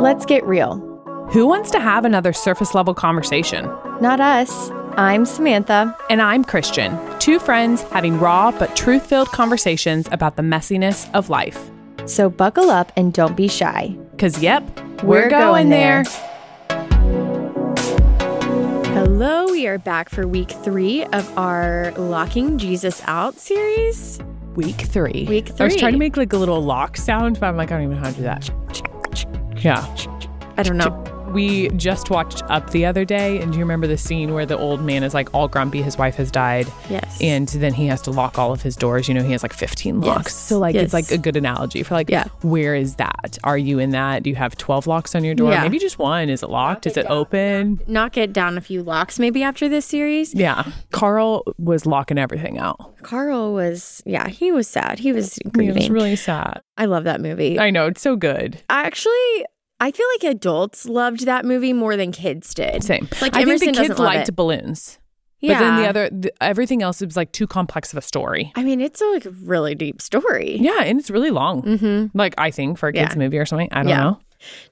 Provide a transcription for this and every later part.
Let's get real. Who wants to have another surface level conversation? Not us. I'm Samantha. And I'm Christian, two friends having raw but truth filled conversations about the messiness of life. So buckle up and don't be shy. Because, yep, We're we're, going going, there. there. Hello, we are back for week three of our Locking Jesus Out series. Week three. Week three. I was trying to make like a little lock sound, but I'm like, I don't even know how to do that. Yeah. I don't know. We just watched Up the other day, and do you remember the scene where the old man is like all grumpy? His wife has died. Yes. And then he has to lock all of his doors. You know, he has like 15 locks. Yes. So, like, Yes. it's like a good analogy for like, Yeah. where is that? Are you in that? Do you have 12 locks on your door? Yeah. Maybe just one. Is it locked? Is it open? Knock it down a few locks maybe after this series. Yeah. Carl was locking everything out. Carl was, yeah, he was sad. He was It grieving. was really sad. I love that movie. I know. It's so good. Actually, I feel like adults loved that movie more than kids did. Same. Like I Emerson think the kids liked it. balloons. Yeah. But then the other, the, everything else, was like too complex of a story. I mean, it's a like, really deep story. Yeah, and it's really long. Mm-hmm. Like I think for a kids Yeah. movie or something. I don't Yeah. know.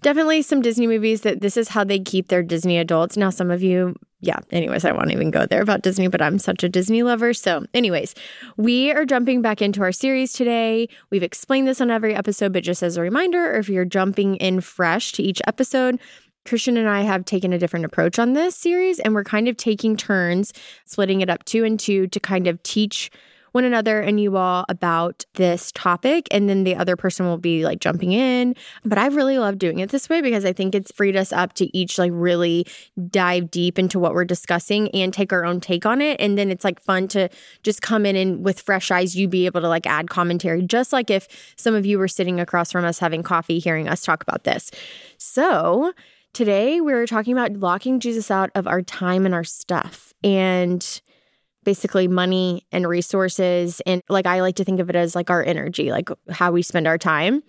Definitely some Disney movies that this is how they keep their Disney adults. Now, some of you, yeah, anyways, I won't even go there about Disney, but I'm such a Disney lover. So, anyways, we are jumping back into our series today. We've explained this on every episode, but just as a reminder, or if you're jumping in fresh to each episode, Christian and I have taken a different approach on this series, and we're kind of taking turns, splitting it up two and two to kind of teach one another and you all about this topic. And then the other person will be like jumping in. But I really love doing it this way because I think it's freed us up to each like really dive deep into what we're discussing and take our own take on it. And then it's like fun to just come in and with fresh eyes, you be able to like add commentary, just like if some of you were sitting across from us having coffee, hearing us talk about this. So, Today, we're talking about locking Jesus out of our time and our stuff and basically money and resources. And like, I like to think of it as like our energy, like how we spend our time.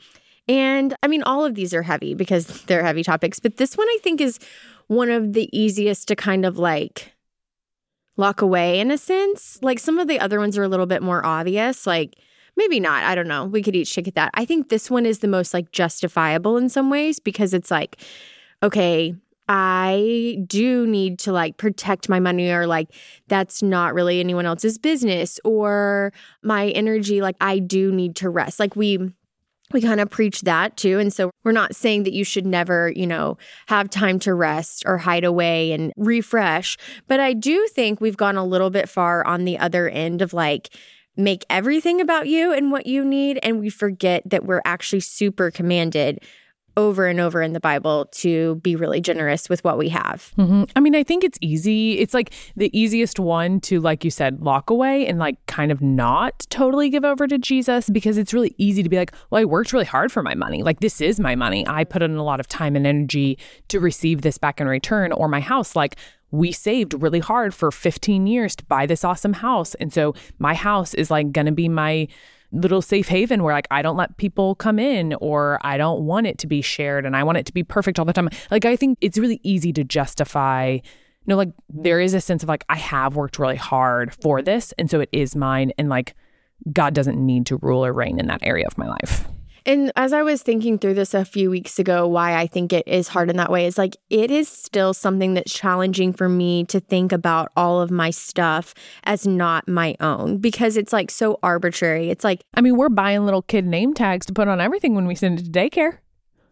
And I mean, all of these are heavy because they're heavy topics, but this one I think is one of the easiest to kind of like lock away in a sense. Like some of the other ones are a little bit more obvious, like maybe not. I don't know. We could each take at that. I think this one is the most like justifiable in some ways because it's like, okay, I do need to like protect my money or like that's not really anyone else's business or my energy like I do need to rest. Like we we kind of preach that too and so we're not saying that you should never, you know, have time to rest or hide away and refresh, but I do think we've gone a little bit far on the other end of like make everything about you and what you need and we forget that we're actually super commanded over and over in the Bible to be really generous with what we have. hmm I mean, I think it's easy. It's like the easiest one to, like you said, lock away and like kind of not totally give over to Jesus because it's really easy to be like, well, I worked really hard for my money. Like, this is my money. I put in a lot of time and energy to receive this back in return, or my house. Like, we saved really hard for 15 years to buy this awesome house. And so my house is like going to be my little safe haven where like I don't let people come in or I don't want it to be shared and I want it to be perfect all the time. Like I think it's really easy to justify you know like there is a sense of like I have worked really hard for this and so it is mine and like God doesn't need to rule or reign in that area of my life. And as I was thinking through this a few weeks ago, why I think it is hard in that way is like it is still something that's challenging for me to think about all of my stuff as not my own because it's like so arbitrary. It's like, I mean, we're buying little kid name tags to put on everything when we send it to daycare.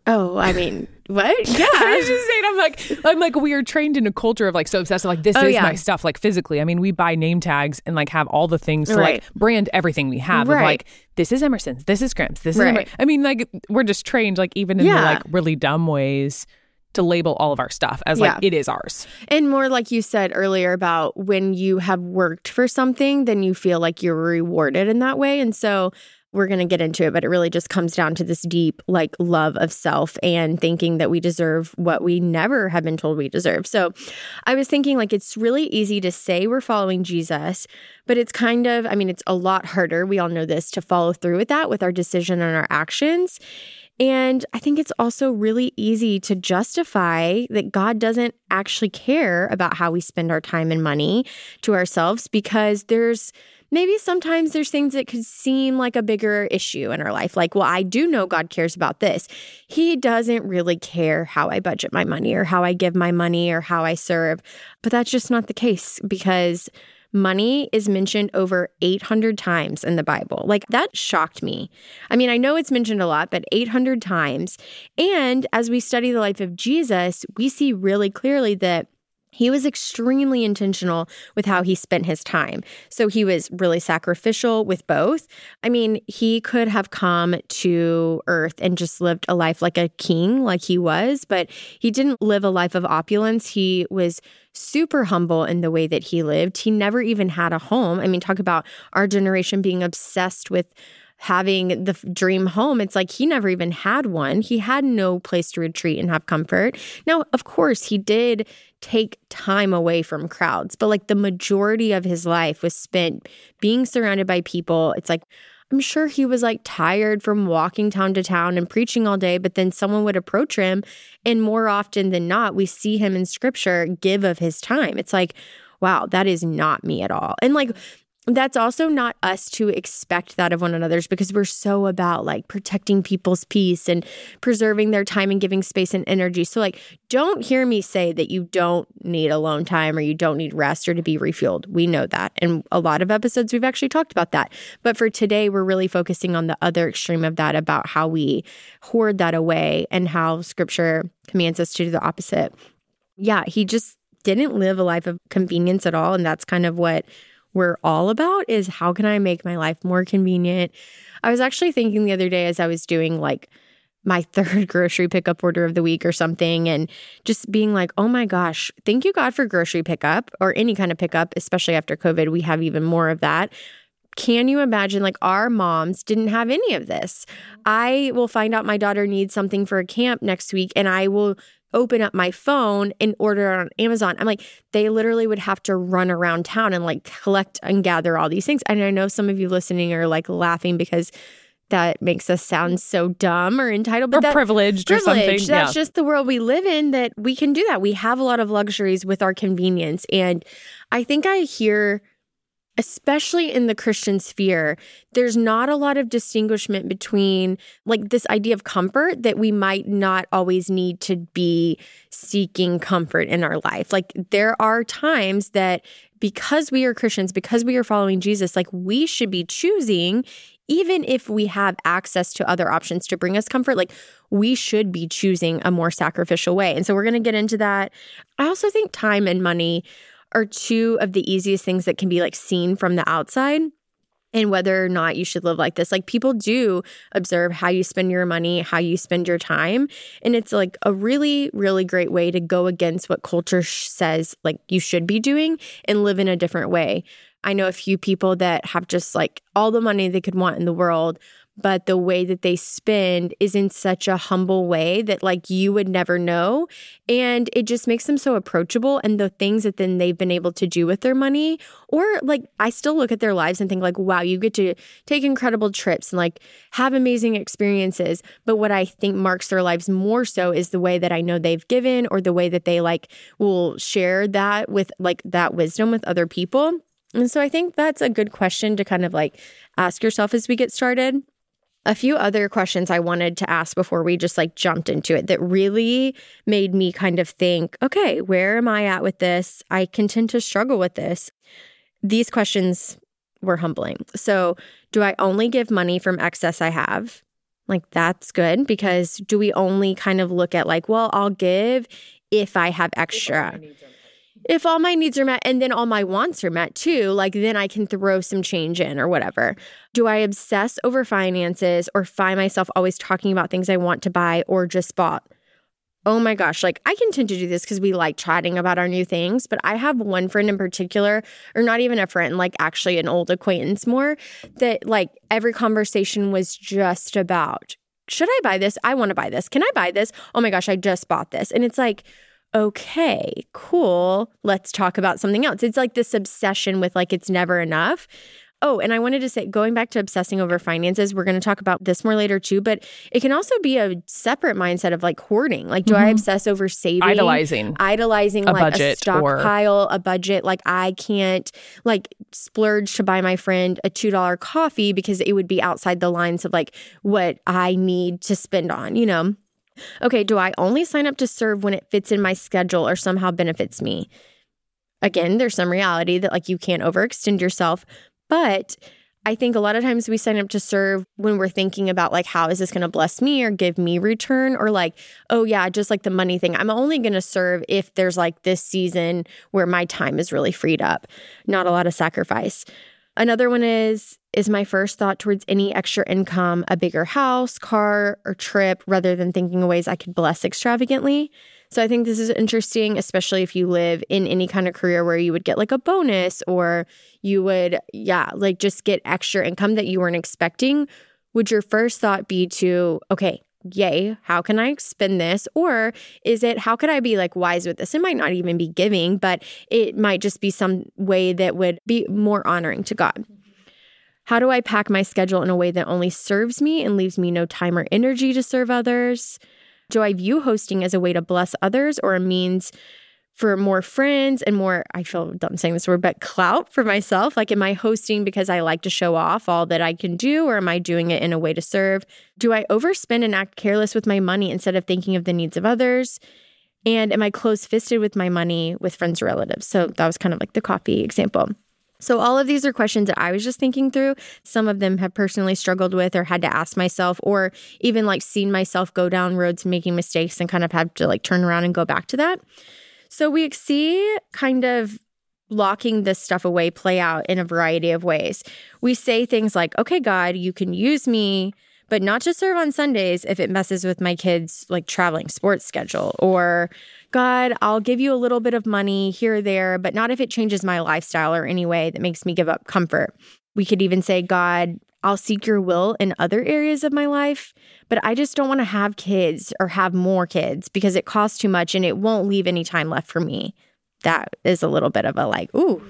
Oh, I mean, what? Yeah, I was just saying. I'm like, I'm like, we are trained in a culture of like so obsessed. Like this Oh, is yeah. my stuff. Like physically, I mean, we buy name tags and like have all the things to Right. like brand everything we have. Of Right. like, this is Emerson's. This is Grimm's. This Right. is. Emer-" I mean, like we're just trained like even in the like really dumb ways to label all of our stuff as like Yeah. it is ours. And more like you said earlier about when you have worked for something, then you feel like you're rewarded in that way. And so we're going to get into it, but it really just comes down to this deep, like, love of self and thinking that we deserve what we never have been told we deserve. So I was thinking, like, it's really easy to say we're following Jesus, but it's kind of, I mean, it's a lot harder. We all know this to follow through with that with our decision and our actions. And I think it's also really easy to justify that God doesn't actually care about how we spend our time and money to ourselves because there's maybe sometimes there's things that could seem like a bigger issue in our life. Like, well, I do know God cares about this. He doesn't really care how I budget my money or how I give my money or how I serve. But that's just not the case because money is mentioned over 800 times in the Bible. Like that shocked me. I mean, I know it's mentioned a lot, but 800 times. And as we study the life of Jesus, we see really clearly that he was extremely intentional with how he spent his time. So he was really sacrificial with both. I mean, he could have come to earth and just lived a life like a king, like he was, but he didn't live a life of opulence. He was super humble in the way that he lived. He never even had a home. I mean, talk about our generation being obsessed with having the dream home. It's like he never even had one. He had no place to retreat and have comfort. Now, of course, he did take time away from crowds, but like the majority of his life was spent being surrounded by people. It's like, I'm sure he was like tired from walking town to town and preaching all day, but then someone would approach him. And more often than not, we see him in scripture give of his time. It's like, wow, that is not me at all. And like, that's also not us to expect that of one another's because we're so about like protecting people's peace and preserving their time and giving space and energy. So, like, don't hear me say that you don't need alone time or you don't need rest or to be refueled. We know that. And a lot of episodes we've actually talked about that. But for today, we're really focusing on the other extreme of that about how we hoard that away and how scripture commands us to do the opposite. Yeah, he just didn't live a life of convenience at all. And that's kind of what we're all about is how can I make my life more convenient? I was actually thinking the other day as I was doing like my third grocery pickup order of the week or something and just being like, oh my gosh, thank you, God, for grocery pickup or any kind of pickup, especially after COVID. We have even more of that. Can you imagine like our moms didn't have any of this? Mm-hmm. I will find out my daughter needs something for a camp next week and I will open up my phone and order on Amazon. I'm like, they literally would have to run around town and like collect and gather all these things. And I know some of you listening are like laughing because that makes us sound so dumb or entitled, but or that, privileged, privileged or something. That's yeah. just the world we live in that we can do that. We have a lot of luxuries with our convenience. And I think I hear especially in the Christian sphere, there's not a lot of distinguishment between like this idea of comfort that we might not always need to be seeking comfort in our life. Like there are times that because we are Christians, because we are following Jesus, like we should be choosing even if we have access to other options to bring us comfort, like we should be choosing a more sacrificial way. And so we're going to get into that. I also think time and money are two of the easiest things that can be like seen from the outside and whether or not you should live like this. Like people do observe how you spend your money, how you spend your time. And it's like a really, really great way to go against what culture says like you should be doing and live in a different way. I know a few people that have just like all the money they could want in the world, but the way that they spend is in such a humble way that like you would never know. And it just makes them so approachable and the things that then they've been able to do with their money or like I still look at their lives and think like wow you get to take incredible trips and like have amazing experiences. But what I think marks their lives more so is the way that I know they've given or the way that they like will share that with like that wisdom with other people. And so I think that's a good question to kind of like ask yourself as we get started a few other questions I wanted to ask before we just like jumped into it that really made me kind of think, okay, where am I at with this? I continue to struggle with this. These questions were humbling. So, do I only give money from excess I have? Like, that's good because do we only kind of look at like, well, I'll give if I have extra? if all my needs are met and then all my wants are met too, like then I can throw some change in or whatever. Do I obsess over finances or find myself always talking about things I want to buy or just bought? Oh my gosh, like I can tend to do this because we like chatting about our new things, but I have one friend in particular, or not even a friend, like actually an old acquaintance more, that like every conversation was just about should I buy this? I want to buy this. Can I buy this? Oh my gosh, I just bought this. And it's like, okay, cool, let's talk about something else. It's like this obsession with like it's never enough. Oh, and I wanted to say, going back to obsessing over finances, we're going to talk about this more later too, but it can also be a separate mindset of like hoarding. Like, do I mm-hmm. obsess over saving? Idolizing. idolizing A like a budget or- stockpile, a budget. Like I can't like splurge to buy my friend a two dollar coffee because it would be outside the lines of like what I need to spend on. You know. Okay, do I only sign up to serve when it fits in my schedule or somehow benefits me? Again, there's some reality that like you can't overextend yourself, but I think a lot of times we sign up to serve when we're thinking about like how is this going to bless me or give me return or like oh yeah, just like the money thing. I'm only going to serve if there's like this season where my time is really freed up. Not a lot of sacrifice. Another one is is my first thought towards any extra income a bigger house, car, or trip rather than thinking of ways I could bless extravagantly. So I think this is interesting, especially if you live in any kind of career where you would get like a bonus or you would, yeah, like just get extra income that you weren't expecting. Would your first thought be to, okay, yay, how can I spend this? Or is it, how could I be like wise with this? It might not even be giving, but it might just be some way that would be more honoring to God. How do I pack my schedule in a way that only serves me and leaves me no time or energy to serve others? Do I view hosting as a way to bless others or a means for more friends and more, I feel dumb saying this word, but clout for myself? Like, am I hosting because I like to show off all that I can do, or am I doing it in a way to serve? Do I overspend and act careless with my money instead of thinking of the needs of others? And am I close fisted with my money with friends or relatives? So that was kind of like the coffee example. So, all of these are questions that I was just thinking through. Some of them have personally struggled with or had to ask myself, or even like seen myself go down roads making mistakes and kind of have to like turn around and go back to that. So, we see kind of locking this stuff away play out in a variety of ways. We say things like, okay, God, you can use me, but not to serve on Sundays if it messes with my kids' like traveling sports schedule, or God, I'll give you a little bit of money here or there, but not if it changes my lifestyle or any way that makes me give up comfort. We could even say, God, I'll seek your will in other areas of my life, but I just don't want to have kids or have more kids because it costs too much and it won't leave any time left for me. That is a little bit of a like, ooh.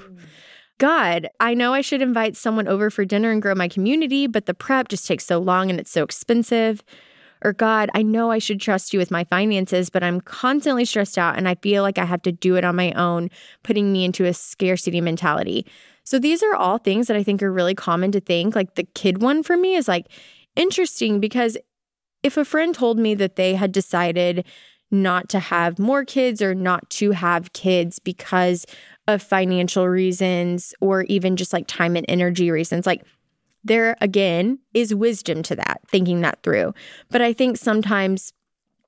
God, I know I should invite someone over for dinner and grow my community, but the prep just takes so long and it's so expensive. Or, God, I know I should trust you with my finances, but I'm constantly stressed out and I feel like I have to do it on my own, putting me into a scarcity mentality. So, these are all things that I think are really common to think. Like the kid one for me is like interesting because if a friend told me that they had decided not to have more kids or not to have kids because of financial reasons or even just like time and energy reasons, like there again is wisdom to that, thinking that through. But I think sometimes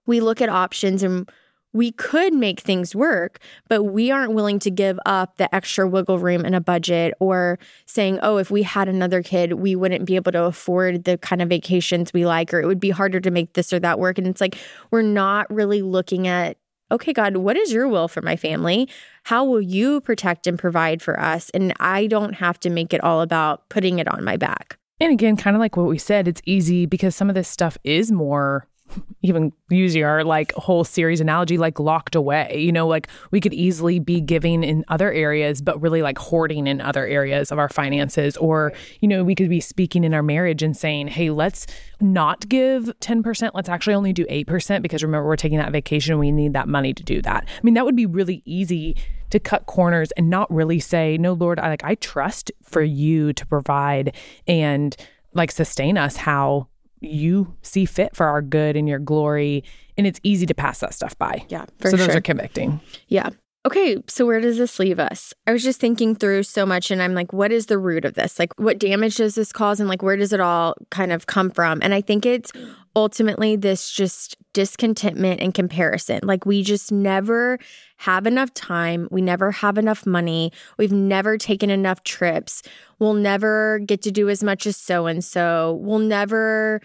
we look at options and we could make things work, but we aren't willing to give up the extra wiggle room in a budget or saying, oh, if we had another kid, we wouldn't be able to afford the kind of vacations we like, or it would be harder to make this or that work. And it's like, we're not really looking at, okay, God, what is your will for my family? How will you protect and provide for us? And I don't have to make it all about putting it on my back. And again, kind of like what we said, it's easy because some of this stuff is more even using our like whole series analogy like locked away. You know like we could easily be giving in other areas but really like hoarding in other areas of our finances. Or you know we could be speaking in our marriage and saying hey let's not give 10% let's actually only do 8% because remember we're taking that vacation. We need that money to do that. I mean that would be really easy to cut corners and not really say no lord i like i trust for you to provide and like sustain us how you see fit for our good and your glory. And it's easy to pass that stuff by. Yeah, for so those sure. are convicting. Yeah. Okay, so where does this leave us? I was just thinking through so much and I'm like, what is the root of this? Like, what damage does this cause? And like, where does it all kind of come from? And I think it's ultimately this just discontentment and comparison. Like, we just never have enough time. We never have enough money. We've never taken enough trips. We'll never get to do as much as so and so. We'll never,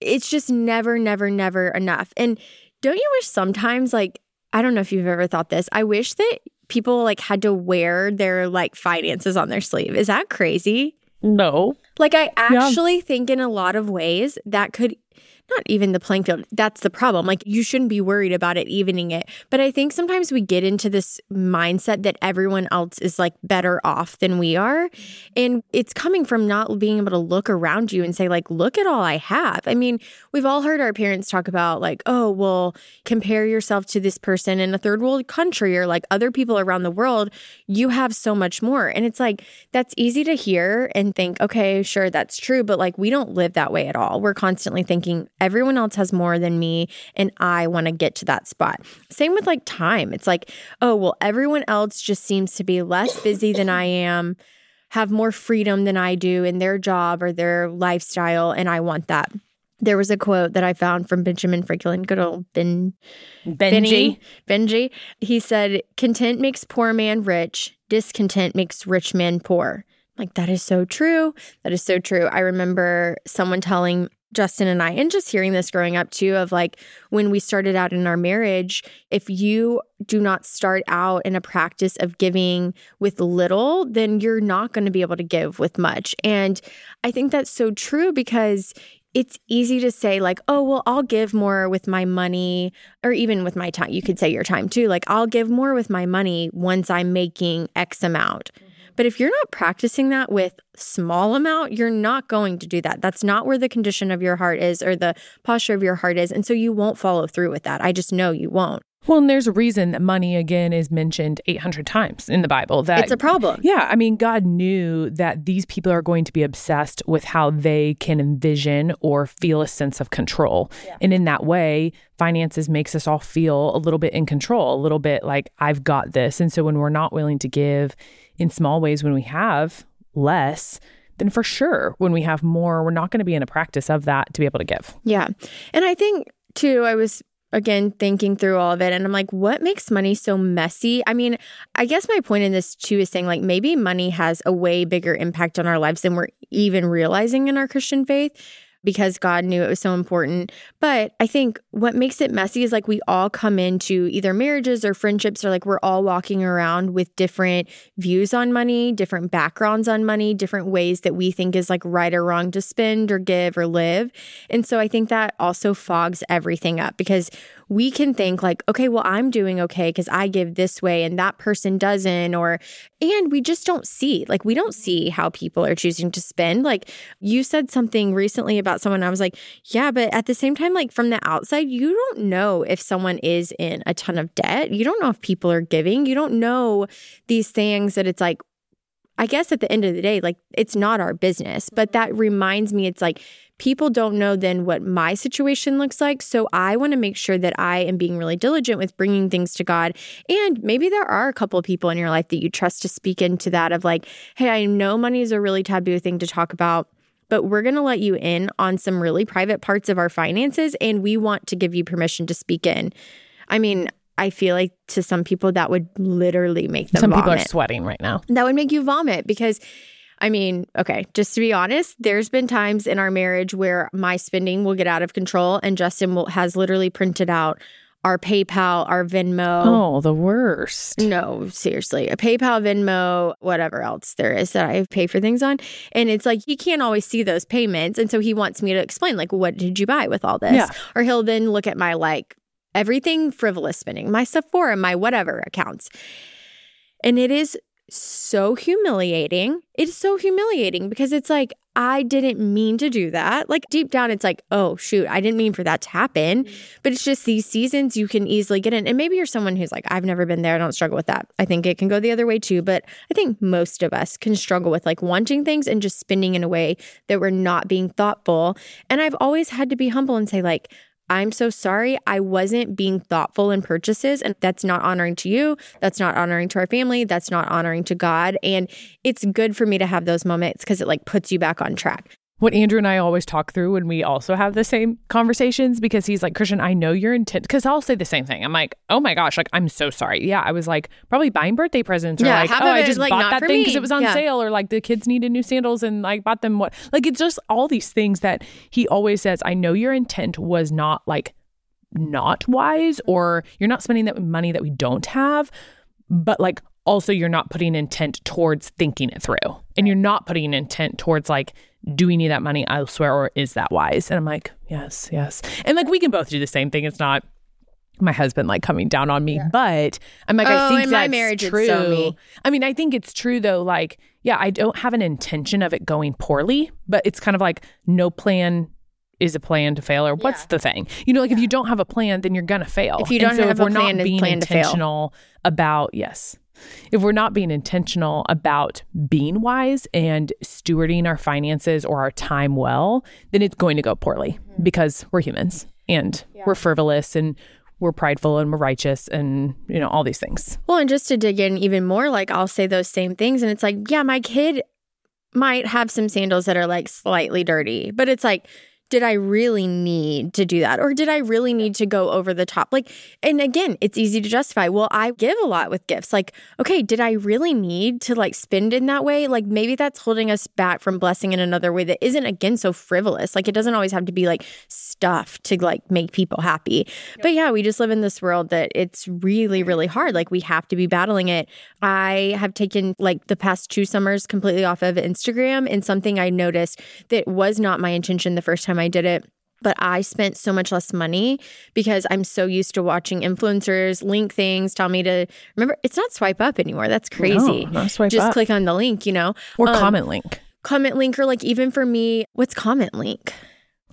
it's just never, never, never enough. And don't you wish sometimes, like, I don't know if you've ever thought this. I wish that people like had to wear their like finances on their sleeve. Is that crazy? No. Like I actually think in a lot of ways that could not even the playing field. That's the problem. Like you shouldn't be worried about it evening it. But I think sometimes we get into this mindset that everyone else is like better off than we are. And it's coming from not being able to look around you and say like look at all I have. I mean, we've all heard our parents talk about like, "Oh, well, compare yourself to this person in a third world country or like other people around the world. You have so much more." And it's like that's easy to hear and think, "Okay, sure, that's true." But like we don't live that way at all. We're constantly thinking everyone else has more than me and I want to get to that spot. Same with like time. It's like, oh, well, everyone else just seems to be less busy than I am, have more freedom than I do in their job or their lifestyle, and I want that. There was a quote that I found from Benjamin Franklin, good old Ben Benji. Benji. He said, Content makes poor man rich, discontent makes rich man poor. Like, that is so true. That is so true. I remember someone telling Justin and I, and just hearing this growing up too, of like when we started out in our marriage, if you do not start out in a practice of giving with little, then you're not going to be able to give with much. And I think that's so true because it's easy to say, like, oh, well, I'll give more with my money, or even with my time. You could say your time too. Like, I'll give more with my money once I'm making X amount. Mm-hmm. But if you're not practicing that with small amount, you're not going to do that. That's not where the condition of your heart is or the posture of your heart is. And so you won't follow through with that. I just know you won't. Well, and there's a reason that money again is mentioned 800 times in the Bible. That it's a problem. Yeah, I mean, God knew that these people are going to be obsessed with how they can envision or feel a sense of control, yeah. and in that way, finances makes us all feel a little bit in control, a little bit like I've got this. And so when we're not willing to give in small ways, when we have less, then for sure, when we have more, we're not going to be in a practice of that to be able to give. Yeah, and I think too, I was again thinking through all of it and I'm like what makes money so messy? I mean, I guess my point in this too is saying like maybe money has a way bigger impact on our lives than we're even realizing in our Christian faith because God knew it was so important. But I think what makes it messy is like we all come into either marriages or friendships, or like we're all walking around with different views on money, different backgrounds on money, different ways that we think is like right or wrong to spend or give or live. And so I think that also fogs everything up because we can think like, okay, well, I'm doing okay because I give this way and that person doesn't, or, and we just don't see, like, we don't see how people are choosing to spend. Like, you said something recently about someone, I was like, yeah, but at the same time, like, from the outside, you don't know if someone is in a ton of debt. You don't know if people are giving. You don't know these things that it's like, I guess at the end of the day, like it's not our business, but mm-hmm. that reminds me it's like people don't know then what my situation looks like. So I want to make sure that I am being really diligent with bringing things to God. And maybe there are a couple of people in your life that you trust to speak into that of like, hey, I know money is a really taboo thing to talk about but we're going to let you in on some really private parts of our finances and we want to give you permission to speak in. I mean, I feel like to some people that would literally make them Some vomit. people are sweating right now. That would make you vomit because I mean, okay, just to be honest, there's been times in our marriage where my spending will get out of control and Justin will has literally printed out our PayPal, our Venmo. Oh, the worst. No, seriously. A PayPal, Venmo, whatever else there is that I pay for things on. And it's like he can't always see those payments. And so he wants me to explain, like, what did you buy with all this? Yeah. Or he'll then look at my like everything frivolous spending, my Sephora, my whatever accounts. And it is so humiliating. It's so humiliating because it's like, I didn't mean to do that. Like deep down, it's like, oh, shoot, I didn't mean for that to happen. Mm-hmm. But it's just these seasons you can easily get in. And maybe you're someone who's like, I've never been there. I don't struggle with that. I think it can go the other way too. But I think most of us can struggle with like wanting things and just spending in a way that we're not being thoughtful. And I've always had to be humble and say, like, I'm so sorry. I wasn't being thoughtful in purchases, and that's not honoring to you. That's not honoring to our family. That's not honoring to God. And it's good for me to have those moments because it like puts you back on track what Andrew and I always talk through when we also have the same conversations because he's like, Christian, I know your intent. Because I'll say the same thing. I'm like, oh my gosh, like, I'm so sorry. Yeah, I was like, probably buying birthday presents or Yeah, like, oh, I just like, bought not that for thing me. because it was on Yeah. sale or like the kids needed new sandals and like bought them what. Like, it's just all these things that he always says, I know your intent was not like not wise or you're not spending that money that we don't have, but like, also you're not putting intent towards thinking it through. And you're not putting intent towards like, do we need that money elsewhere or is that wise? And I'm like, yes, yes. And like we can both do the same thing. It's not my husband like coming down on me, yeah. but I'm like, oh, I think my marriage, true. So me. I mean, I think it's true though. Like, yeah, I don't have an intention of it going poorly, but it's kind of like no plan is a plan to fail or what's yeah. the thing you know like yeah. if you don't have a plan then you're gonna fail if you don't so have if we're a plan, not being plan intentional about yes if we're not being intentional about being wise and stewarding our finances or our time well then it's going to go poorly mm-hmm. because we're humans and yeah. we're frivolous and we're prideful and we're righteous and you know all these things well and just to dig in even more like i'll say those same things and it's like yeah my kid might have some sandals that are like slightly dirty but it's like did I really need to do that? Or did I really need to go over the top? Like, and again, it's easy to justify. Well, I give a lot with gifts. Like, okay, did I really need to like spend in that way? Like, maybe that's holding us back from blessing in another way that isn't, again, so frivolous. Like, it doesn't always have to be like stuff to like make people happy. Yep. But yeah, we just live in this world that it's really, really hard. Like, we have to be battling it. I have taken like the past two summers completely off of Instagram and something I noticed that was not my intention the first time time I did it but I spent so much less money because I'm so used to watching influencers link things, tell me to remember it's not swipe up anymore. That's crazy. No, Just up. click on the link, you know, or um, comment link. Comment link, or like even for me, what's comment link?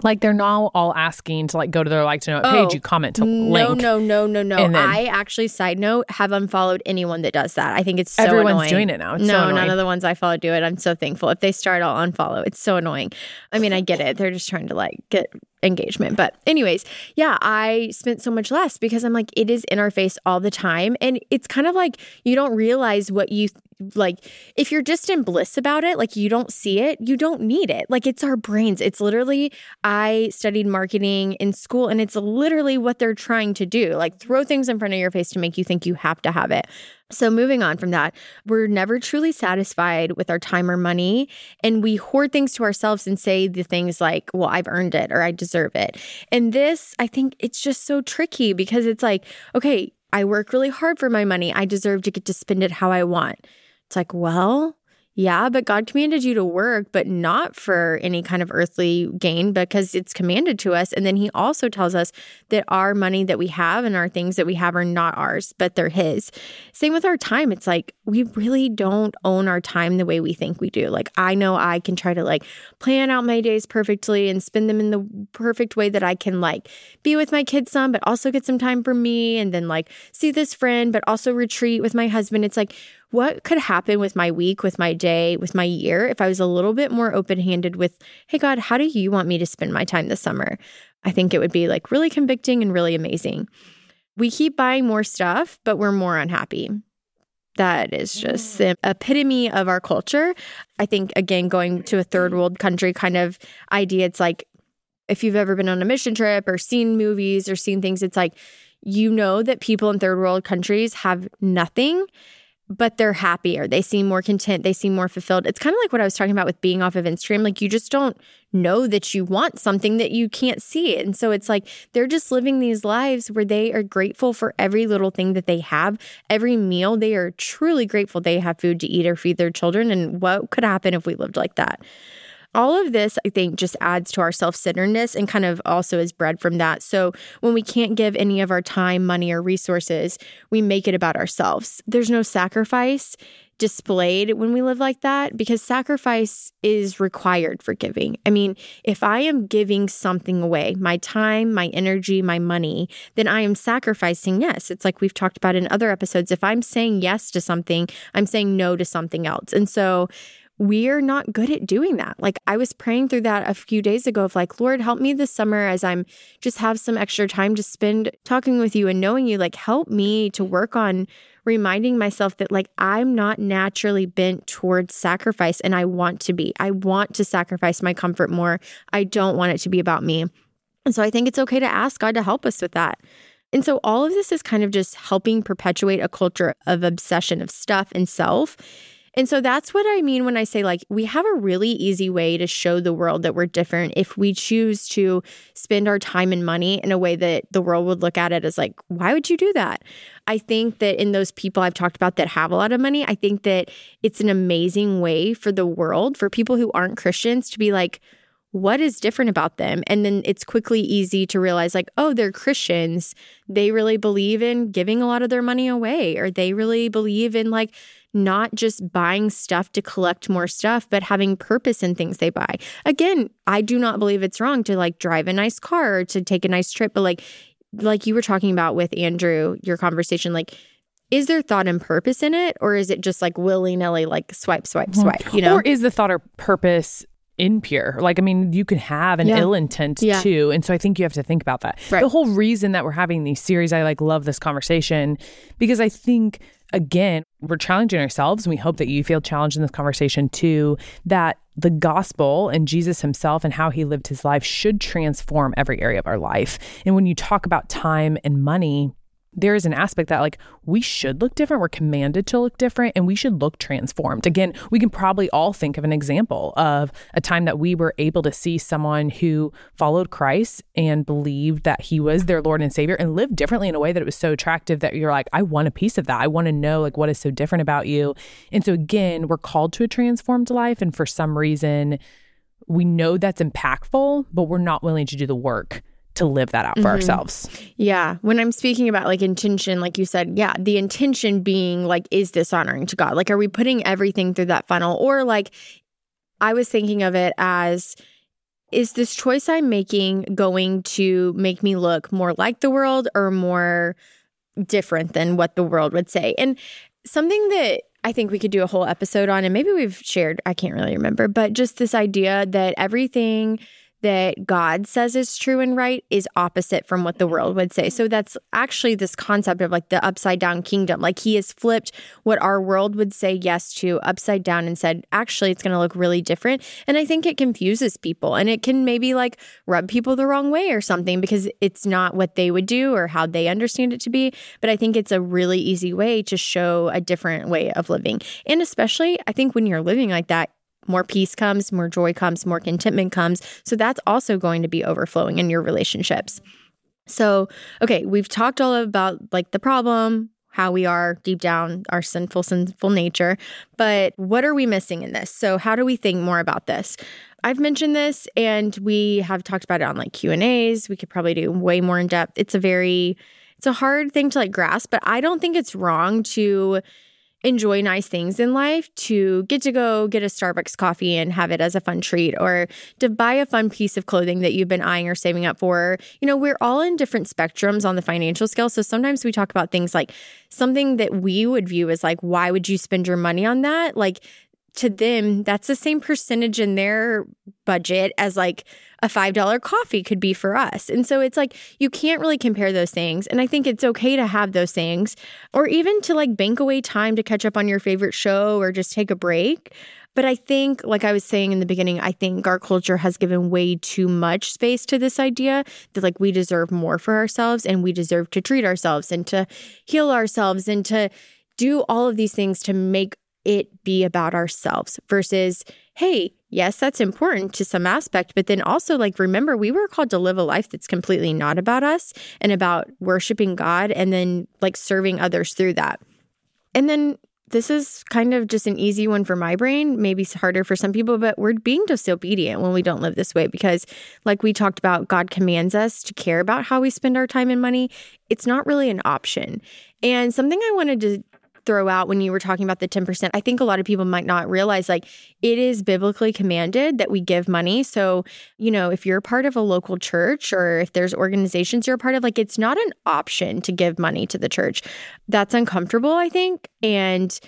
Like they're now all asking to like go to their like to know oh, page, you comment to no, link. No, no, no, no, no. I actually, side note, have unfollowed anyone that does that. I think it's so Everyone's annoying. doing it now. It's no, so none of the ones I follow do it. I'm so thankful. If they start, I'll unfollow. It's so annoying. I mean, I get it. They're just trying to like get engagement. But, anyways, yeah, I spent so much less because I'm like, it is in our face all the time. And it's kind of like you don't realize what you like. If you're just in bliss about it, like you don't see it, you don't need it. Like it's our brains. It's literally, I studied marketing in school and it's literally what they're trying to do like throw things in front of your face to make you think you have to have it. So, moving on from that, we're never truly satisfied with our time or money. And we hoard things to ourselves and say the things like, well, I've earned it or I deserve it. And this, I think it's just so tricky because it's like, okay, I work really hard for my money. I deserve to get to spend it how I want. It's like, well, yeah, but God commanded you to work, but not for any kind of earthly gain because it's commanded to us. And then He also tells us that our money that we have and our things that we have are not ours, but they're His. Same with our time. It's like we really don't own our time the way we think we do. Like, I know I can try to like plan out my days perfectly and spend them in the perfect way that I can like be with my kids some, but also get some time for me and then like see this friend, but also retreat with my husband. It's like, what could happen with my week, with my day, with my year if I was a little bit more open handed with, hey, God, how do you want me to spend my time this summer? I think it would be like really convicting and really amazing. We keep buying more stuff, but we're more unhappy. That is just mm. the epitome of our culture. I think, again, going to a third world country kind of idea, it's like if you've ever been on a mission trip or seen movies or seen things, it's like you know that people in third world countries have nothing but they're happier. They seem more content. They seem more fulfilled. It's kind of like what I was talking about with being off of Instagram. Like you just don't know that you want something that you can't see. And so it's like they're just living these lives where they are grateful for every little thing that they have, every meal. They are truly grateful they have food to eat or feed their children. And what could happen if we lived like that? All of this, I think, just adds to our self centeredness and kind of also is bred from that. So when we can't give any of our time, money, or resources, we make it about ourselves. There's no sacrifice displayed when we live like that because sacrifice is required for giving. I mean, if I am giving something away, my time, my energy, my money, then I am sacrificing yes. It's like we've talked about in other episodes. If I'm saying yes to something, I'm saying no to something else. And so we're not good at doing that. Like I was praying through that a few days ago of like, Lord, help me this summer as I'm just have some extra time to spend talking with you and knowing you. Like, help me to work on reminding myself that like I'm not naturally bent towards sacrifice and I want to be. I want to sacrifice my comfort more. I don't want it to be about me. And so I think it's okay to ask God to help us with that. And so all of this is kind of just helping perpetuate a culture of obsession of stuff and self And so that's what I mean when I say, like, we have a really easy way to show the world that we're different if we choose to spend our time and money in a way that the world would look at it as, like, why would you do that? I think that in those people I've talked about that have a lot of money, I think that it's an amazing way for the world, for people who aren't Christians to be like, what is different about them? And then it's quickly easy to realize, like, oh, they're Christians. They really believe in giving a lot of their money away, or they really believe in like not just buying stuff to collect more stuff, but having purpose in things they buy. Again, I do not believe it's wrong to like drive a nice car or to take a nice trip, but like, like you were talking about with Andrew, your conversation, like, is there thought and purpose in it, or is it just like willy nilly, like swipe, swipe, swipe? You know, or is the thought or purpose impure. Like, I mean, you can have an yeah. ill intent yeah. too. And so I think you have to think about that. Right. The whole reason that we're having these series, I like love this conversation because I think, again, we're challenging ourselves. And we hope that you feel challenged in this conversation too, that the gospel and Jesus himself and how he lived his life should transform every area of our life. And when you talk about time and money, there is an aspect that like we should look different we're commanded to look different and we should look transformed. Again we can probably all think of an example of a time that we were able to see someone who followed christ and believed that he was their lord and savior and lived differently in a way that it was so attractive that you're like i want a piece of that. I want to know like what is so different about you. And so again we're called to a transformed life and for some reason we know that's impactful but we're not willing to do the work to live that out for mm-hmm. ourselves. Yeah. When I'm speaking about like intention, like you said, yeah, the intention being like, is this honoring to God? Like, are we putting everything through that funnel? Or like, I was thinking of it as, is this choice I'm making going to make me look more like the world or more different than what the world would say? And something that I think we could do a whole episode on, and maybe we've shared, I can't really remember, but just this idea that everything that God says is true and right is opposite from what the mm-hmm. world would say. So that's actually this concept of like the upside down kingdom. Like he has flipped what our world would say yes to upside down and said, actually, it's going to look really different. And I think it confuses people and it can maybe like rub people the wrong way or something because it's not what they would do or how they understand it to be. But I think it's a really easy way to show a different way of living. And especially, I think when you're living like that, more peace comes, more joy comes, more contentment comes. So that's also going to be overflowing in your relationships. So, okay, we've talked all about like the problem, how we are deep down, our sinful, sinful nature. But what are we missing in this? So, how do we think more about this? I've mentioned this and we have talked about it on like Q&As. We could probably do way more in depth. It's a very it's a hard thing to like grasp, but I don't think it's wrong to enjoy nice things in life to get to go get a Starbucks coffee and have it as a fun treat or to buy a fun piece of clothing that you've been eyeing or saving up for. You know, we're all in different spectrums on the financial scale. So sometimes we talk about things like something that we would view as like, why would you spend your money on that? Like to them, that's the same percentage in their budget as like a $5 coffee could be for us. And so it's like you can't really compare those things. And I think it's okay to have those things or even to like bank away time to catch up on your favorite show or just take a break. But I think, like I was saying in the beginning, I think our culture has given way too much space to this idea that like we deserve more for ourselves and we deserve to treat ourselves and to heal ourselves and to do all of these things to make it be about ourselves versus, hey, yes, that's important to some aspect, but then also, like, remember, we were called to live a life that's completely not about us and about worshiping God and then like serving others through that. And then this is kind of just an easy one for my brain, maybe it's harder for some people, but we're being disobedient when we don't live this way because, like we talked about, God commands us to care about how we spend our time and money. It's not really an option. And something I wanted to throw out when you were talking about the 10%. I think a lot of people might not realize like it is biblically commanded that we give money. So, you know, if you're part of a local church or if there's organizations you're a part of, like it's not an option to give money to the church. That's uncomfortable, I think. And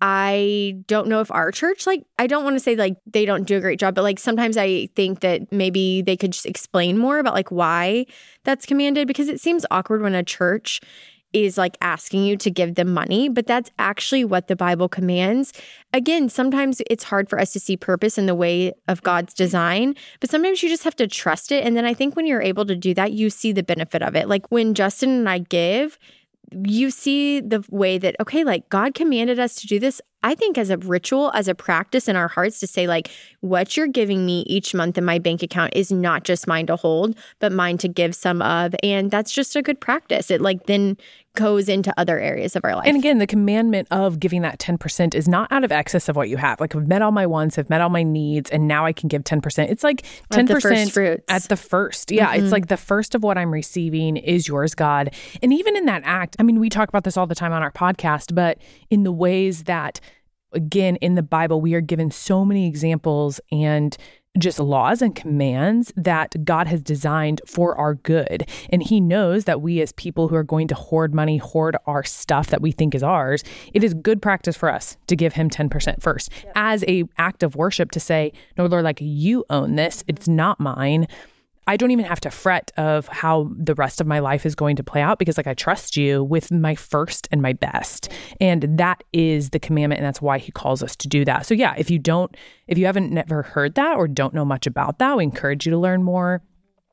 I don't know if our church, like, I don't want to say like they don't do a great job, but like sometimes I think that maybe they could just explain more about like why that's commanded because it seems awkward when a church is like asking you to give them money, but that's actually what the Bible commands. Again, sometimes it's hard for us to see purpose in the way of God's design, but sometimes you just have to trust it. And then I think when you're able to do that, you see the benefit of it. Like when Justin and I give, you see the way that, okay, like God commanded us to do this. I think as a ritual, as a practice in our hearts to say, like, what you're giving me each month in my bank account is not just mine to hold, but mine to give some of. And that's just a good practice. It like then goes into other areas of our life. And again, the commandment of giving that 10% is not out of excess of what you have. Like I've met all my wants, I've met all my needs, and now I can give 10%. It's like 10% at the first fruits. At the first. Yeah. Mm-hmm. It's like the first of what I'm receiving is yours, God. And even in that act, I mean, we talk about this all the time on our podcast, but in the ways that again in the bible we are given so many examples and just laws and commands that God has designed for our good. And He knows that we, as people who are going to hoard money, hoard our stuff that we think is ours, it is good practice for us to give Him 10% first yep. as a act of worship to say, No, Lord, like you own this, it's not mine. I don't even have to fret of how the rest of my life is going to play out because like I trust you with my first and my best. And that is the commandment and that's why he calls us to do that. So yeah, if you don't if you haven't never heard that or don't know much about that, we encourage you to learn more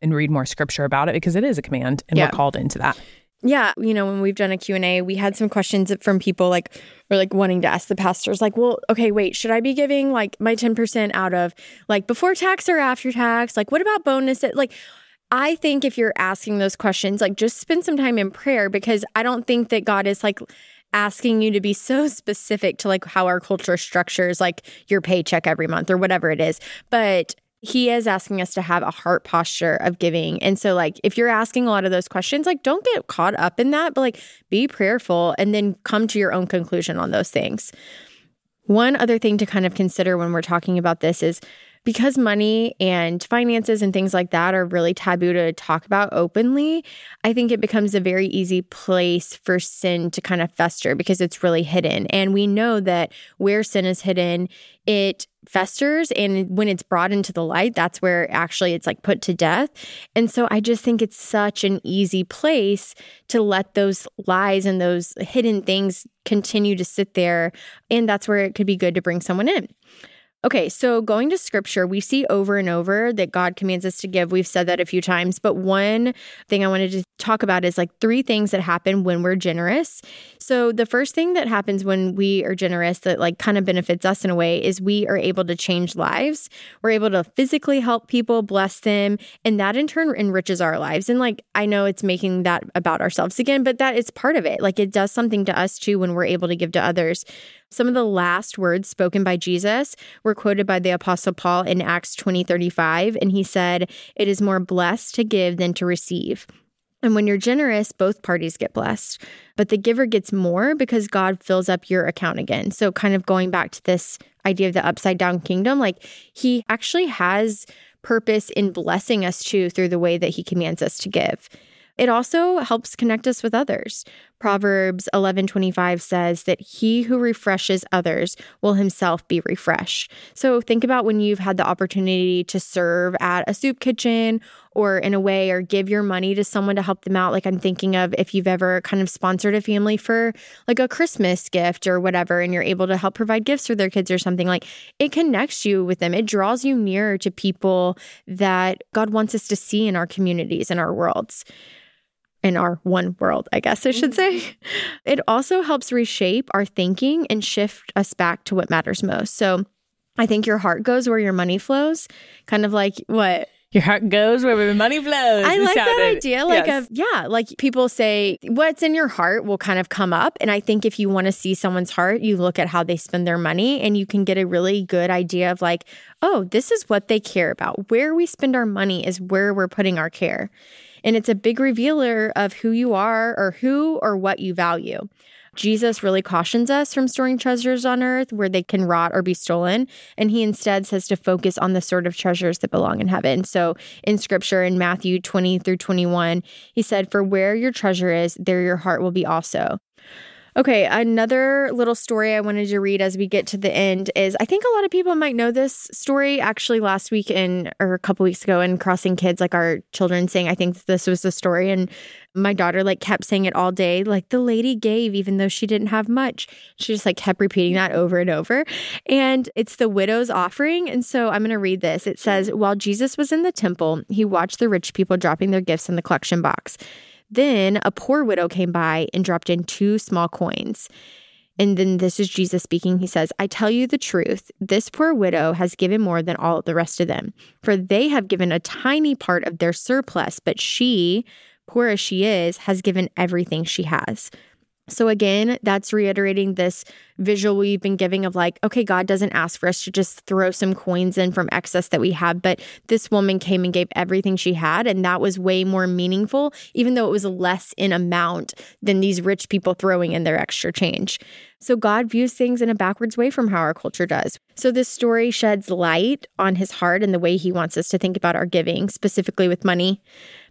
and read more scripture about it because it is a command and yeah. we're called into that yeah you know when we've done a q&a we had some questions from people like or like wanting to ask the pastors like well okay wait should i be giving like my 10% out of like before tax or after tax? Like what about bonus? Like i think if you're asking those questions like just spend some time in prayer because i don't think that god is like asking you to be so specific to like how our culture structures like your paycheck every month or whatever it is. But he is asking us to have a heart posture of giving. And so, like, if you're asking a lot of those questions, like, don't get caught up in that, but like, be prayerful and then come to your own conclusion on those things. One other thing to kind of consider when we're talking about this is because money and finances and things like that are really taboo to talk about openly, I think it becomes a very easy place for sin to kind of fester because it's really hidden. And we know that where sin is hidden, it festers. And when it's brought into the light that's where actually it's like put to death. And so i just think it's such an easy place to let those lies and those hidden things continue to sit there. And that's where it could be good to bring someone in Okay, so going to scripture, we see over and over that God commands us to give. We've said that a few times, but one thing I wanted to talk about is like three things that happen when we're generous. So, the first thing that happens when we are generous that like kind of benefits us in a way is we are able to change lives. We're able to physically help people, bless them, and that in turn enriches our lives. And like, I know it's making that about ourselves again, but that is part of it. Like, it does something to us too when we're able to give to others. Some of the last words spoken by Jesus were quoted by the Apostle Paul in Acts 20 35, and he said, It is more blessed to give than to receive. And when you're generous, both parties get blessed, but the giver gets more because God fills up your account again. So, kind of going back to this idea of the upside down kingdom, like he actually has purpose in blessing us too through the way that he commands us to give. It also helps connect us with others. Proverbs 11:25 says that he who refreshes others will himself be refreshed. So think about when you've had the opportunity to serve at a soup kitchen or in a way or give your money to someone to help them out like I'm thinking of if you've ever kind of sponsored a family for like a Christmas gift or whatever and you're able to help provide gifts for their kids or something like it connects you with them. It draws you nearer to people that God wants us to see in our communities and our worlds in our one world, I guess I should say. Mm-hmm. It also helps reshape our thinking and shift us back to what matters most. So I think your heart goes where your money flows, kind of like what your heart goes where the money flows. I like that idea. Like, yes. a, yeah, like people say, what's in your heart will kind of come up. And I think if you want to see someone's heart, you look at how they spend their money and you can get a really good idea of, like, oh, this is what they care about. Where we spend our money is where we're putting our care. And it's a big revealer of who you are or who or what you value. Jesus really cautions us from storing treasures on earth where they can rot or be stolen. And he instead says to focus on the sort of treasures that belong in heaven. So in scripture in Matthew 20 through 21, he said, For where your treasure is, there your heart will be also. Okay, another little story I wanted to read as we get to the end is I think a lot of people might know this story. Actually, last week in or a couple weeks ago in Crossing Kids, like our children saying, I think this was the story, and my daughter like kept saying it all day. Like the lady gave even though she didn't have much. She just like kept repeating that over and over. And it's the widow's offering. And so I'm to read this. It says, While Jesus was in the temple, he watched the rich people dropping their gifts in the collection box. Then a poor widow came by and dropped in two small coins. And then this is Jesus speaking. He says, I tell you the truth, this poor widow has given more than all the rest of them, for they have given a tiny part of their surplus, but she, poor as she is, has given everything she has. So, again, that's reiterating this visual we've been giving of like, okay, God doesn't ask for us to just throw some coins in from excess that we have, but this woman came and gave everything she had. And that was way more meaningful, even though it was less in amount than these rich people throwing in their extra change. So, God views things in a backwards way from how our culture does. So, this story sheds light on his heart and the way he wants us to think about our giving, specifically with money.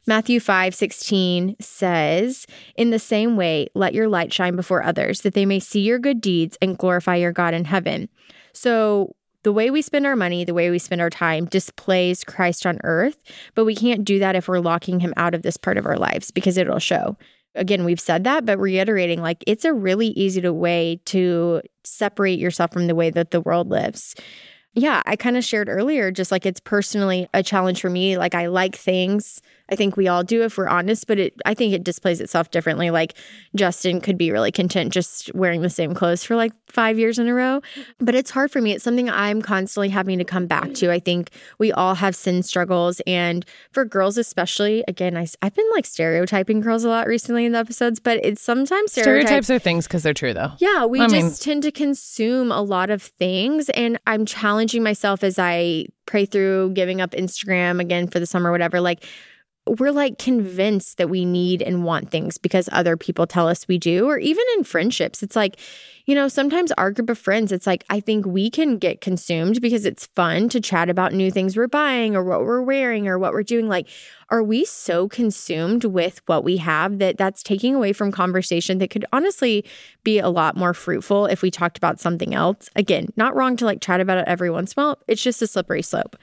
Matthew 5 16 says, In the same way, let your light shine before others, that they may see your good deeds and glorify your God in heaven. So, the way we spend our money, the way we spend our time displays Christ on earth, but we can't do that if we're locking him out of this part of our lives because it'll show. Again, we've said that, but reiterating like it's a really easy to way to separate yourself from the way that the world lives. Yeah, I kind of shared earlier, just like it's personally a challenge for me. Like, I like things I think we all do if we're honest, but it I think it displays itself differently. Like Justin could be really content just wearing the same clothes for like five years in a row. But it's hard for me. It's something I'm constantly having to come back to. I think we all have sin struggles. And for girls, especially, again, I, I've been like stereotyping girls a lot recently in the episodes, but it's sometimes stereotypes are things because they're true, though. Yeah, we I just mean, tend to consume a lot of things. And I'm challenging myself as I pray through giving up Instagram again for the summer, whatever. Like, we're like convinced that we need and want things because other people tell us we do, or even in friendships. It's like, you know, sometimes our group of friends, it's like, I think we can get consumed because it's fun to chat about new things we're buying or what we're wearing or what we're doing. Like, are we so consumed with what we have that that's taking away from conversation that could honestly be a lot more fruitful if we talked about something else? Again, not wrong to like chat about it every once in a while. It's just a slippery slope.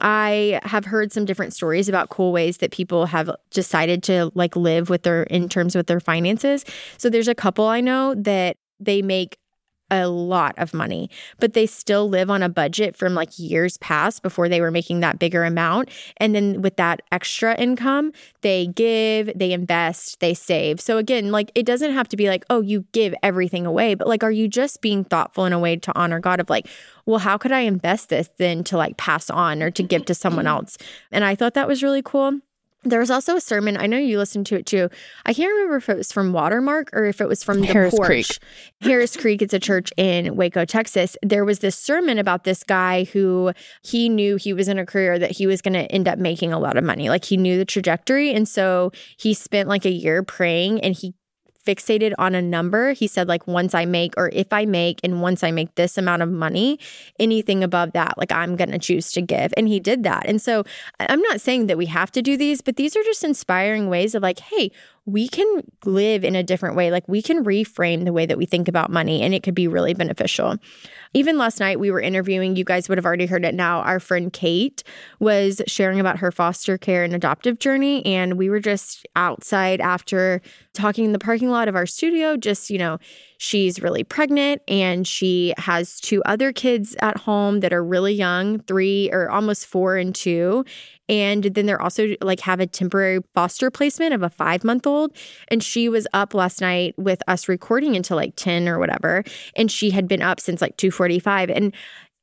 I have heard some different stories about cool ways that people have decided to like live with their in terms with their finances. So there's a couple I know that they make a lot of money, but they still live on a budget from like years past before they were making that bigger amount. And then with that extra income, they give, they invest, they save. So again, like it doesn't have to be like, oh, you give everything away, but like, are you just being thoughtful in a way to honor God of like, well, how could I invest this then to like pass on or to give to someone mm-hmm. else? And I thought that was really cool. There was also a sermon. I know you listened to it too. I can't remember if it was from Watermark or if it was from the Harris porch. Creek. Harris Creek. It's a church in Waco, Texas. There was this sermon about this guy who he knew he was in a career that he was going to end up making a lot of money. Like he knew the trajectory, and so he spent like a year praying, and he fixated on a number. He said, like, once I make, or if I make, and once I make this amount of money, anything above that, like, I'm going to choose to give. And he did that. And so I'm not saying that we have to do these, but these are just inspiring ways of like, hey, we can live in a different way. Like we can reframe the way that we think about money and it could be really beneficial. Even last night, we were interviewing, you guys would have already heard it now. Our friend Kate was sharing about her foster care and adoptive journey. And we were just outside after talking in the parking lot of our studio, just, you know, she's really pregnant and she has two other kids at home that are really young, three or almost four and two. And then they're also like have a temporary foster placement of a five month old. And she was up last night with us recording until like 10 or whatever. And she had been up since like 245. And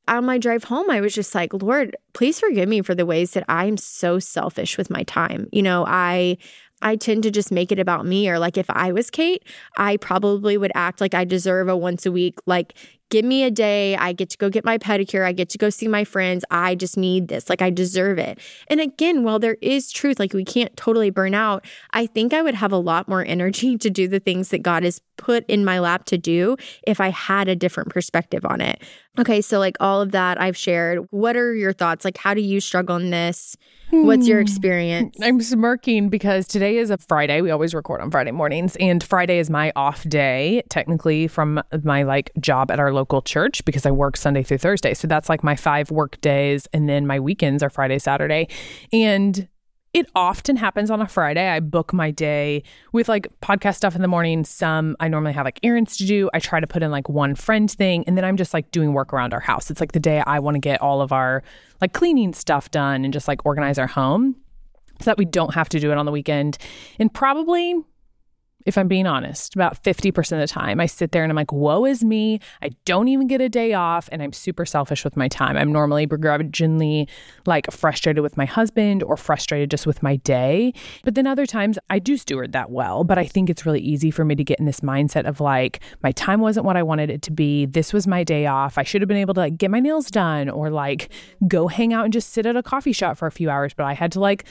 on my drive home, I was just like, Lord, please forgive me for the ways that I'm so selfish with my time. You know, I I tend to just make it about me. Or like if I was Kate, I probably would act like I deserve a once a week, like give me a day. I get to go get my pedicure. I get to go see my friends. I just need this. Like I deserve it. And again, while there is truth, like we can't totally burn out, I think I would have a lot more energy to do the things that God has put in my lap to do if I had a different perspective on it. Okay, so like all of that I've shared. What are your thoughts? Like, how do you struggle in this? What's your hmm. experience? I'm smirking because today is a Friday. We always record on Friday mornings, and Friday is my off day, technically, from my like job at our local church because I work Sunday through Thursday. So that's like my five work days, and then my weekends are Friday, Saturday. And it often happens on a Friday. I book my day with like podcast stuff in the morning. Some I normally have like errands to do. I try to put in like one friend thing and then I'm just like doing work around our house. It's like the day I want to get all of our like cleaning stuff done and just like organize our home so that we don't have to do it on the weekend. And probably if I'm being honest, about 50% of the time. I sit there and I'm like, woe is me. I don't even get a day off. And I'm super selfish with my time. I'm normally begrudgingly like frustrated with my husband or frustrated just with my day. But then other times I do steward that well. But I think it's really easy for me to get in this mindset of like, my time wasn't what I wanted it to be. This was my day off. I should have been able to like get my nails done or like go hang out and just sit at a coffee shop for a few hours. But I had to like,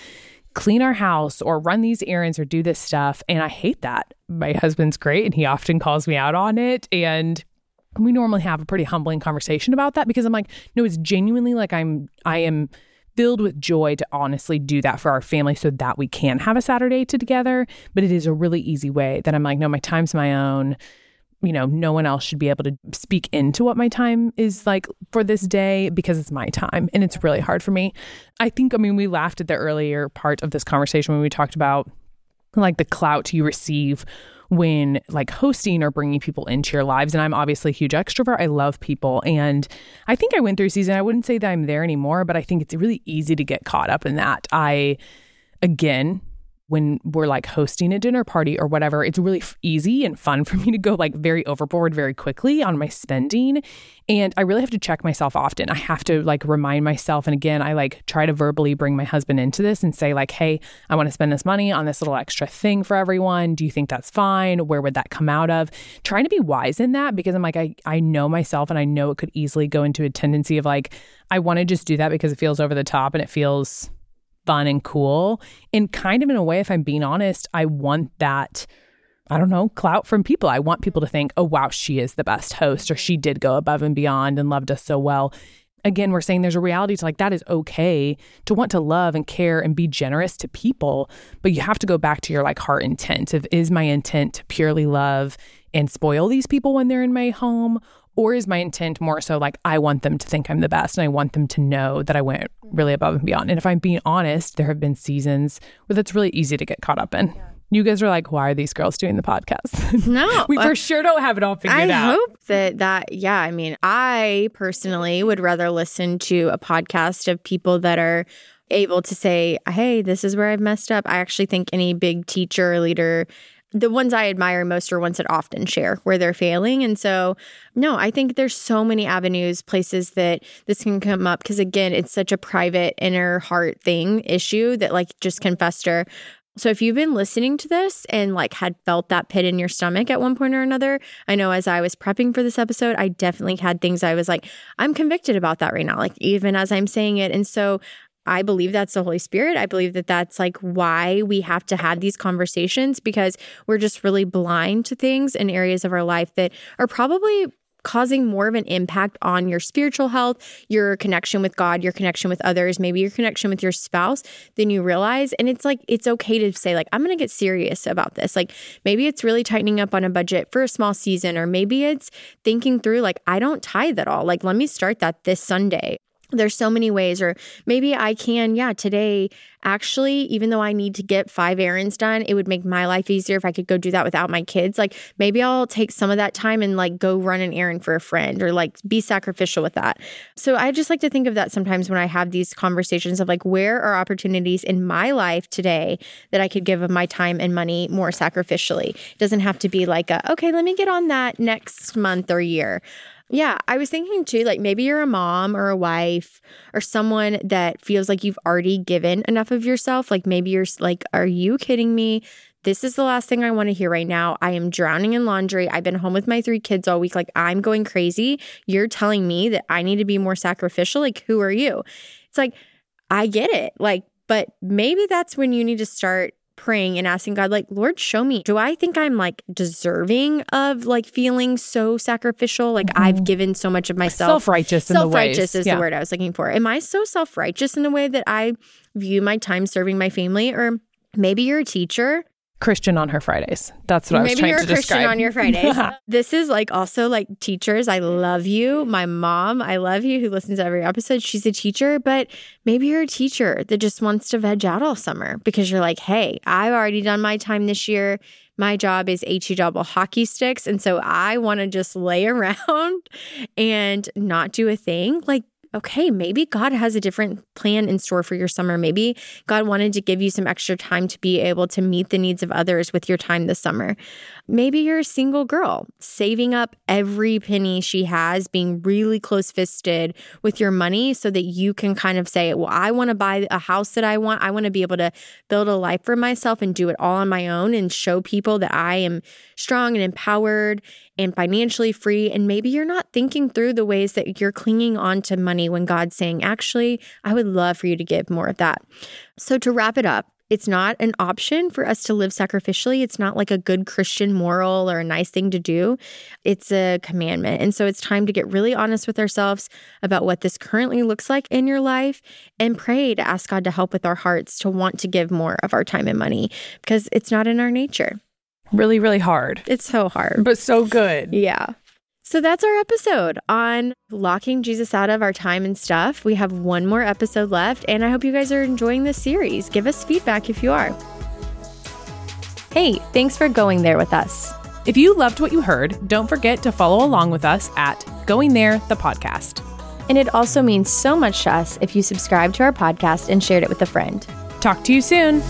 clean our house or run these errands or do this stuff. And I hate that. My husband's great and he often calls me out on it. And we normally have a pretty humbling conversation about that because I'm like, no, it's genuinely like I'm, I am filled with joy to honestly do that for our family so that we can have a Saturday together. But it is a really easy way that I'm like, no, my time's my own you know, no one else should be able to speak into what my time is like for this day because it's my time and it's really hard for me. I think, I mean, we laughed at the earlier part of this conversation when we talked about like the clout you receive when like hosting or bringing people into your lives. And I'm obviously a huge extrovert. I love people. And I think I went through season, I wouldn't say that I'm there anymore, but I think it's really easy to get caught up in that. I, again, when we're like hosting a dinner party or whatever, it's really f- easy and fun for me to go like very overboard very quickly on my spending. And I really have to check myself often. I have to like remind myself. And again, I like try to verbally bring my husband into this and say, like, hey, I want to spend this money on this little extra thing for everyone. Do you think that's fine? Where would that come out of? Trying to be wise in that because I'm like, I, I know myself and I know it could easily go into a tendency of like, I want to just do that because it feels over the top and it feels fun and cool. And kind of in a way, if I'm being honest, I want that. I don't know, clout from people. I want people to think, oh, wow, she is the best host, or she did go above and beyond and loved us so well. Again, we're saying there's a reality to like that is okay to want to love and care and be generous to people, but you have to go back to your like heart intent. of is my intent to purely love and spoil these people when they're in my home, or is my intent more so like I want them to think I'm the best and I want them to know that I went really above and beyond? And if I'm being honest, there have been seasons where that's really easy to get caught up in. Yeah. You guys are like, why are these girls doing the podcast? No, we for sure don't have it all figured I out. I hope that that yeah. I mean, I personally would rather listen to a podcast of people that are able to say, "Hey, this is where I've messed up." I actually think any big teacher or leader the ones I admire most are ones that often share where they're failing. And so, no, I think there's so many avenues, places that this can come up because, again, it's such a private inner heart thing issue that like just can fester. So if you've been listening to this and like had felt that pit in your stomach at one point or another, I know as I was prepping for this episode, I definitely had things I was like, I'm convicted about that right now, like even as I'm saying it. And so I believe that's the Holy Spirit. I believe that that's like why we have to have these conversations because we're just really blind to things in areas of our life that are probably causing more of an impact on your spiritual health, your connection with God, your connection with others, maybe your connection with your spouse than you realize. And it's like, it's okay to say, like, I'm going to get serious about this. Like, maybe it's really tightening up on a budget for a small season, or maybe it's thinking through, like, I don't tithe at all. Like, let me start that this Sunday there's so many ways or maybe i can yeah today actually even though i need to get five errands done it would make my life easier if i could go do that without my kids. Like maybe i'll take some of that time and like go run an errand for a friend or like be sacrificial with that. So i just like to think of that sometimes when i have these conversations of like where are opportunities in my life today that i could give of my time and money more sacrificially? It doesn't have to be like a, okay let me get on that next month or year yeah, I was thinking too, like maybe you're a mom or a wife or someone that feels like you've already given enough of yourself. Like maybe you're like, are you kidding me? This is the last thing I want to hear right now. I am drowning in laundry. I've been home with my three kids all week. Like, I'm going crazy. You're telling me that I need to be more sacrificial. Like, who are you? It's like, I get it. Like, but maybe that's when you need to start praying and asking God, like, Lord, show me, do I think I'm like deserving of like feeling so sacrificial? Like mm-hmm. I've given so much of myself. Self righteous. Self righteous is yeah. the word I was looking for. Am I so self righteous in the way that I view my time serving my family? Or maybe you're a teacher Christian on her Fridays. That's what Maybe I was trying you're to a Christian describe. on your Fridays. this is like also like teachers. I love you. My mom, I love you, who listens to every episode. She's a teacher, but maybe you're a teacher that just wants to veg out all summer because you're like, hey, I've already done my time this year. My job is HE double hockey sticks. And so I want to just lay around and not do a thing. Like, okay, maybe God has a different plan in store for your summer. Maybe God wanted to give you some extra time to be able to meet the needs of others with your time this summer. Maybe you're a single girl saving up every penny she has, being really close fisted with your money so that you can kind of say, Well, I want to buy a house that I want. I want to be able to build a life for myself and do it all on my own and show people that I am strong and empowered and financially free. And maybe you're not thinking through the ways that you're clinging on to money when God's saying, Actually, I would love for you to give more of that. So, to wrap it up, it's not an option for us to live sacrificially. It's not like a good Christian moral or a nice thing to do. It's a commandment. And so it's time to get really honest with ourselves about what this currently looks like in your life and pray to ask God to help with our hearts to want to give more of our time and money because it's not in our nature. Really, really hard. It's so hard. But so good. Yeah. So that's our episode on locking Jesus out of our time and stuff. We have one more episode left, and I hope you guys are enjoying this series. Give us feedback if you are. Hey, thanks for going there with us. If you loved what you heard, don't forget to follow along with us at Going There, the podcast. And it also means so much to us if you subscribe to our podcast and shared it with a friend. Talk to you soon.